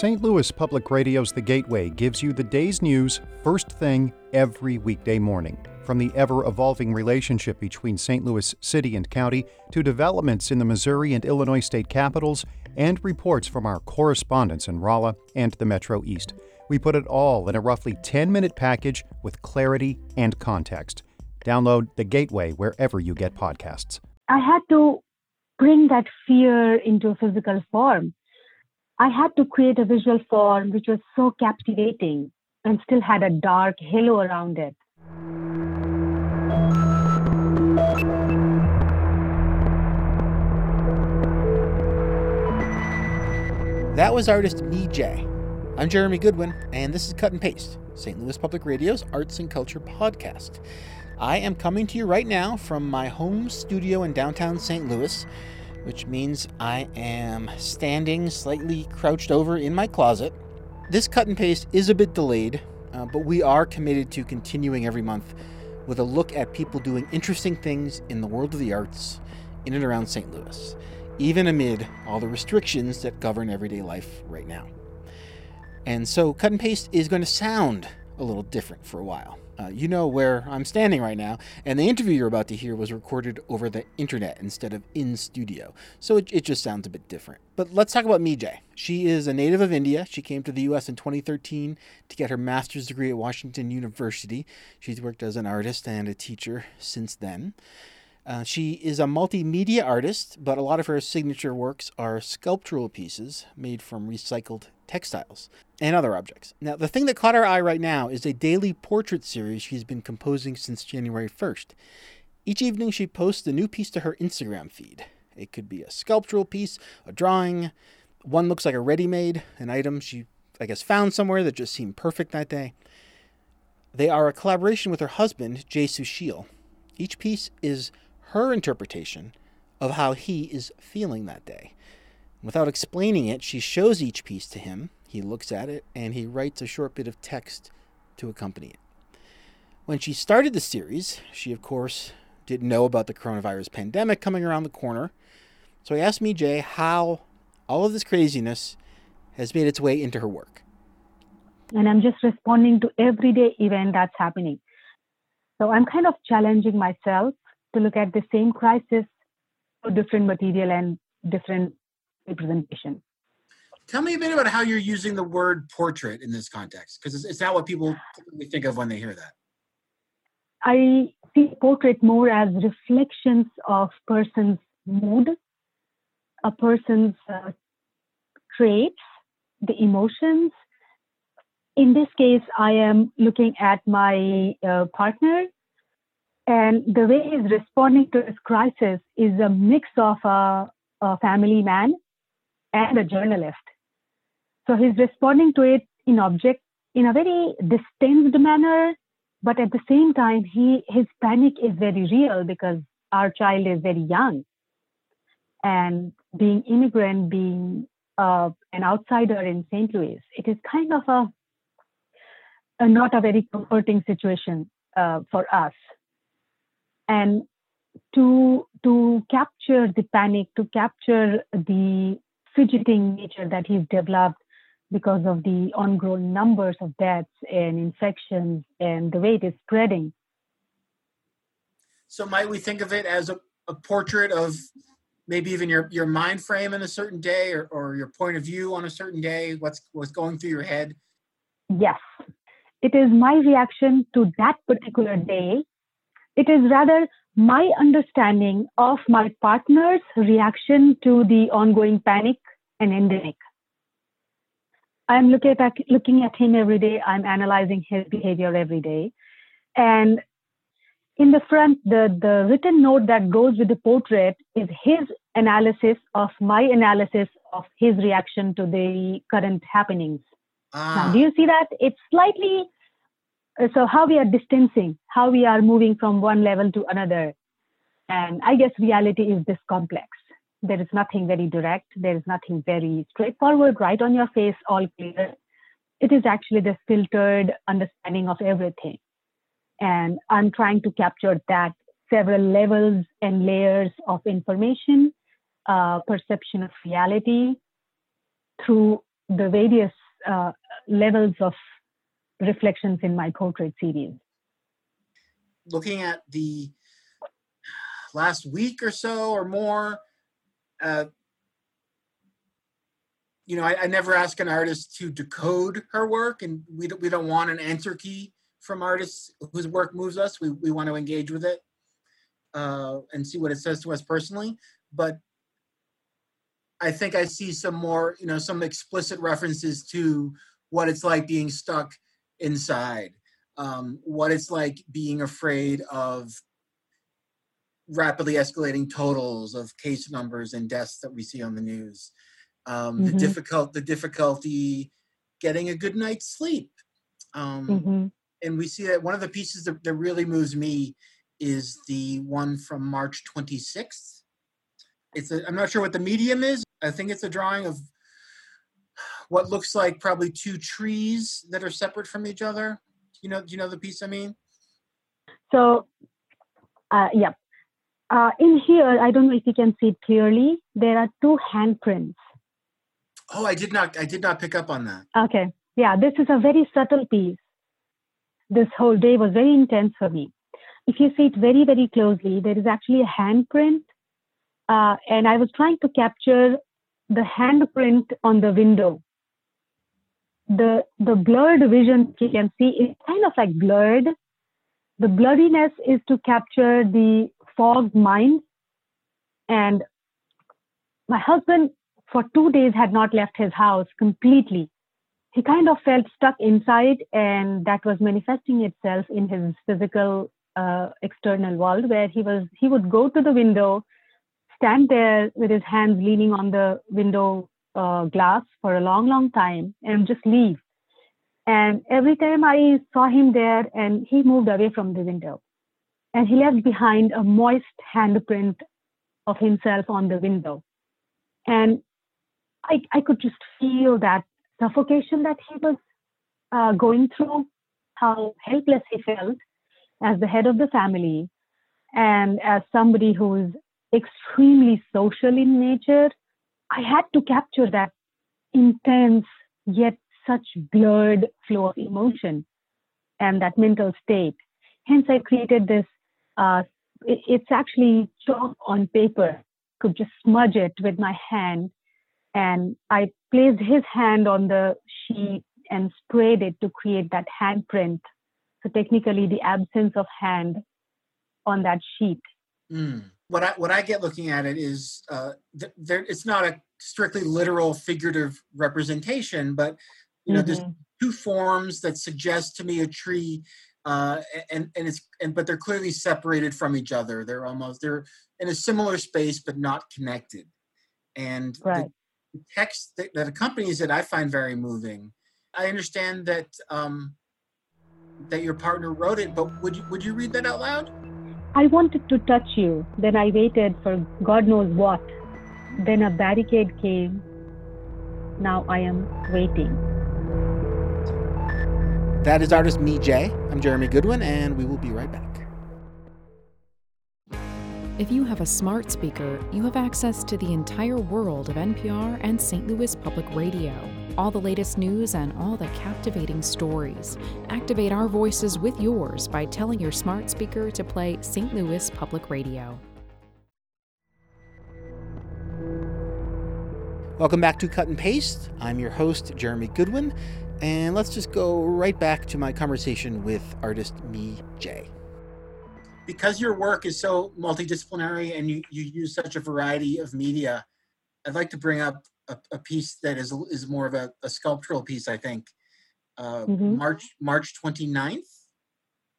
St. Louis Public Radio's The Gateway gives you the day's news first thing every weekday morning. From the ever evolving relationship between St. Louis City and County to developments in the Missouri and Illinois state capitals and reports from our correspondents in Rolla and the Metro East. We put it all in a roughly 10 minute package with clarity and context. Download The Gateway wherever you get podcasts. I had to bring that fear into a physical form. I had to create a visual form which was so captivating and still had a dark halo around it. That was artist Mee Jey. I'm Jeremy Goodwin, and this is Cut and Paste, St. Louis Public Radio's arts and culture podcast. I am coming to you right now from my home studio in downtown St. Louis which means I am standing slightly crouched over in my closet. This cut and paste is a bit delayed, uh, but we are committed to continuing every month with a look at people doing interesting things in the world of the arts in and around St. Louis, even amid all the restrictions that govern everyday life right now. And so, cut and paste is going to sound a little different for a while. Uh, you know where I'm standing right now, and the interview you're about to hear was recorded over the internet instead of in studio, so it, it just sounds a bit different. But let's talk about Mee Jey. She is a native of India. She came to the U.S. in 2013 to get her master's degree at Washington University. She's worked as an artist and a teacher since then. Uh, she is a multimedia artist, but a lot of her signature works are sculptural pieces made from recycled textiles, and other objects. Now, the thing that caught our eye right now is a daily portrait series she's been composing since January 1st. Each evening, she posts a new piece to her Instagram feed. It could be a sculptural piece, a drawing. One looks like a ready made, an item she, I guess, found somewhere that just seemed perfect that day. They are a collaboration with her husband, Jey Sushil. Each piece is her interpretation of how he is feeling that day. Without explaining it, she shows each piece to him. He looks at it and he writes a short bit of text to accompany it. When she started the series, she, of course, didn't know about the coronavirus pandemic coming around the corner. So I asked Mee Jey, how all of this craziness has made its way into her work. And I'm just responding to everyday event that's happening. So I'm kind of challenging myself to look at the same crisis for different material and different representation. Tell me a bit about how you're using the word portrait in this context, because it's, it's not what people think of when they hear that. I see portrait more as reflections of person's mood, a person's uh, traits, the emotions. In this case, I am looking at my uh, partner, and the way he's responding to this crisis is a mix of a, a family man and a journalist. So he's responding to it in object in a very distanced manner, but at the same time, he his panic is very real because our child is very young, and being immigrant, being uh, an outsider in St. Louis, it is kind of a, a not a very comforting situation uh, for us. And to to capture the panic, to capture the fidgeting nature that he's developed because of the ongoing numbers of deaths and infections and the way it is spreading. So might we think of it as a, a portrait of maybe even your, your mind frame in a certain day or, or your point of view on a certain day, what's what's going through your head? Yes. It is my reaction to that particular day. It is rather my understanding of my partner's reaction to the ongoing panic and endemic. I'm looking at, looking at him every day. I'm analyzing his behavior every day. And in the front, the, the written note that goes with the portrait is his analysis of my analysis of his reaction to the current happenings. Ah. Now, do you see that? It's slightly so how we are distancing, how we are moving from one level to another. And I guess reality is this complex. There is nothing very direct. There is nothing very straightforward, right on your face, all clear. It is actually this filtered understanding of everything. And I'm trying to capture that several levels and layers of information, uh, perception of reality through the various uh, levels of reflections in my portrait series. Looking at the last week or so or more, uh, you know, I, I, never ask an artist to decode her work, and we don't, we don't want an answer key from artists whose work moves us. We we want to engage with it uh, and see what it says to us personally. But I think I see some more, you know, some explicit references to what it's like being stuck inside, um, what it's like being afraid of rapidly escalating totals of case numbers and deaths that we see on the news um, mm-hmm. the difficult the difficulty getting a good night's sleep um, mm-hmm. and we see that one of the pieces that, that really moves me is the one from march 26th it's a, i'm not sure what the medium is i think it's a drawing of what looks like probably two trees that are separate from each other you know do you know the piece i mean so uh, yeah uh, in here i don't know if you can see it clearly there are two handprints Oh, I did not. I did not pick up on that. Okay. Yeah, this is a very subtle piece. This whole day was very intense for me. If you see it very, very closely, there is actually a handprint, uh, and I was trying to capture the handprint on the window. The the blurred vision you can see is kind of like blurred. The blurriness is to capture the fogged mind, and my husband for two days had not left his house completely. He kind of felt stuck inside, and that was manifesting itself in his physical uh, external world, where he was he would go to the window, stand there with his hands leaning on the window uh, glass for a long, long time, and just leave. And every time I saw him there, and he moved away from the window, and he left behind a moist handprint of himself on the window. And I, I could just feel that suffocation that he was uh, going through, how helpless he felt as the head of the family and as somebody who is extremely social in nature. I had to capture that intense yet such blurred flow of emotion and that mental state. Hence, I created this. Uh, it, it's actually chalk on paper. Could just smudge it with my hand and I placed his hand on the sheet and sprayed it to create that handprint. So technically, the absence of hand on that sheet. Mm. What I what I get looking at it is uh, th- there. It's not a strictly literal figurative representation, but you know, mm-hmm. there's two forms that suggest to me a tree, uh, and and it's and but they're clearly separated from each other. They're almost they're in a similar space but not connected. And right. the, text that, that, accompanies it, I find very moving. I understand that um, that your partner wrote it, but would you would you read that out loud? I wanted to touch you. Then I waited for God knows what. Then a barricade came. Now I am waiting. That is artist Mee Jey. I'm Jeremy Goodwin, and we will be right back. If you have a smart speaker, you have access to the entire world of NPR and St. Louis Public Radio. All the latest news and all the captivating stories. Activate our voices with yours by telling your smart speaker to play St. Louis Public Radio. Welcome back to Cut and Paste. I'm your host, Jeremy Goodwin, and let's just go right back to my conversation with artist Mee Jey because your work is so multidisciplinary and you, you use such a variety of media, I'd like to bring up a, a piece that is is more of a, a sculptural piece. I think uh, mm-hmm. March March 29th.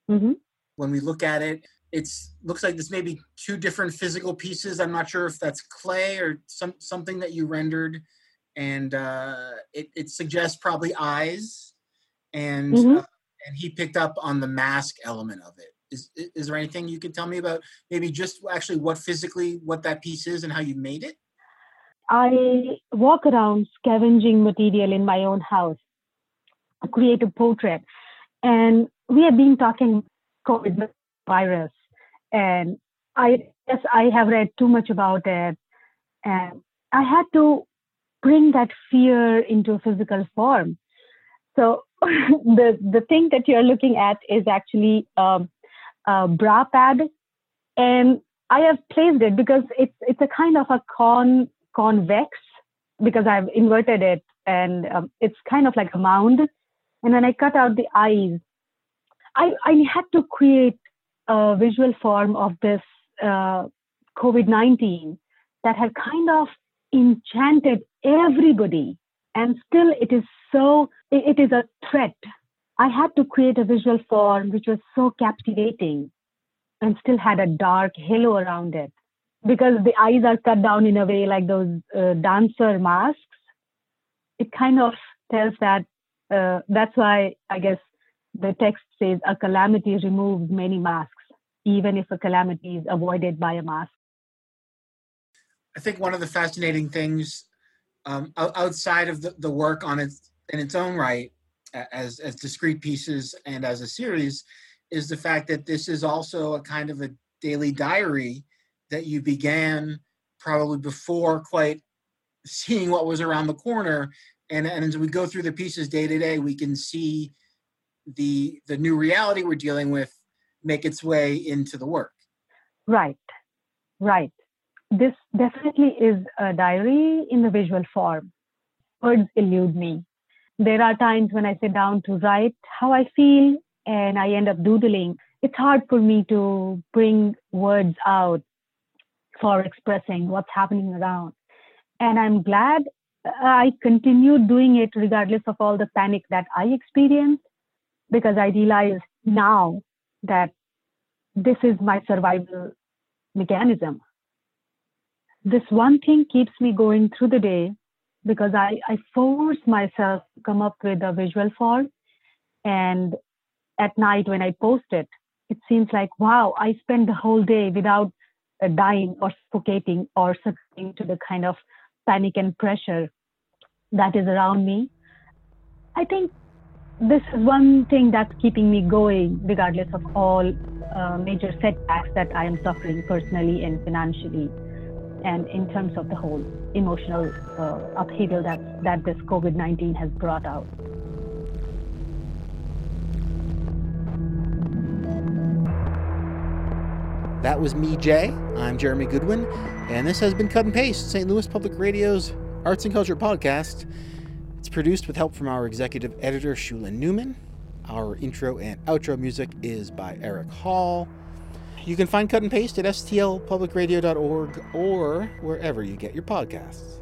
Mm-hmm. When we look at it, it looks like this may be two different physical pieces. I'm not sure if that's clay or some something that you rendered, and uh, it, it suggests probably eyes, and mm-hmm. uh, and he picked up on the mask element of it is is there anything you could tell me about maybe just actually what physically what that piece is and how you made it? I walk around scavenging material in my own house create a portrait. And we have been talking covid virus. And i guess i have read too much about it. And i had to bring that fear into a physical form. So the the thing that you're looking at is actually um, a bra pad, and I have placed it because it's it's a kind of a con convex because I've inverted it, and um, it's kind of like a mound. And then I cut out the eyes, I I had to create a visual form of this uh, COVID nineteen that had kind of enchanted everybody and still it is so it is a threat i had to create a visual form which was so captivating and still had a dark halo around it because the eyes are cut down in a way like those uh, dancer masks. It kind of tells that uh, that's why i guess the text says a calamity removes many masks even if a calamity is avoided by a mask. I think one of the fascinating things um, outside of the, the work on its in its own right as as discrete pieces and as a series is the fact that this is also a kind of a daily diary that you began probably before quite seeing what was around the corner and, and as we go through the pieces day to day we can see the the new reality we're dealing with make its way into the work right right this definitely is a diary in the visual form. Words elude me. There are times when I sit down to write how I feel and I end up doodling. It's hard for me to bring words out for expressing what's happening around. And I'm glad uh, I continued doing it regardless of all the panic that I experienced because I realize now that this is my survival mechanism this one thing keeps me going through the day because I, I force myself to come up with a visual form. And at night when I post it, it seems like, wow, I spent the whole day without uh, dying or suffocating or succumbing to the kind of panic and pressure that is around me. I think this is one thing that's keeping me going, regardless of all uh, major setbacks that I am suffering personally and financially and in terms of the whole emotional uh, upheaval that, that this COVID 19 has brought out. That was Mee Jey. I'm Jeremy Goodwin, and this has been Cut and Paste, St. Louis Public Radio's Arts and Culture podcast. It's produced with help from our executive editor, Shula Neuman. Our intro and outro music is by Eric Hall. You can find Cut and Paste at stlpublicradio.org or wherever you get your podcasts.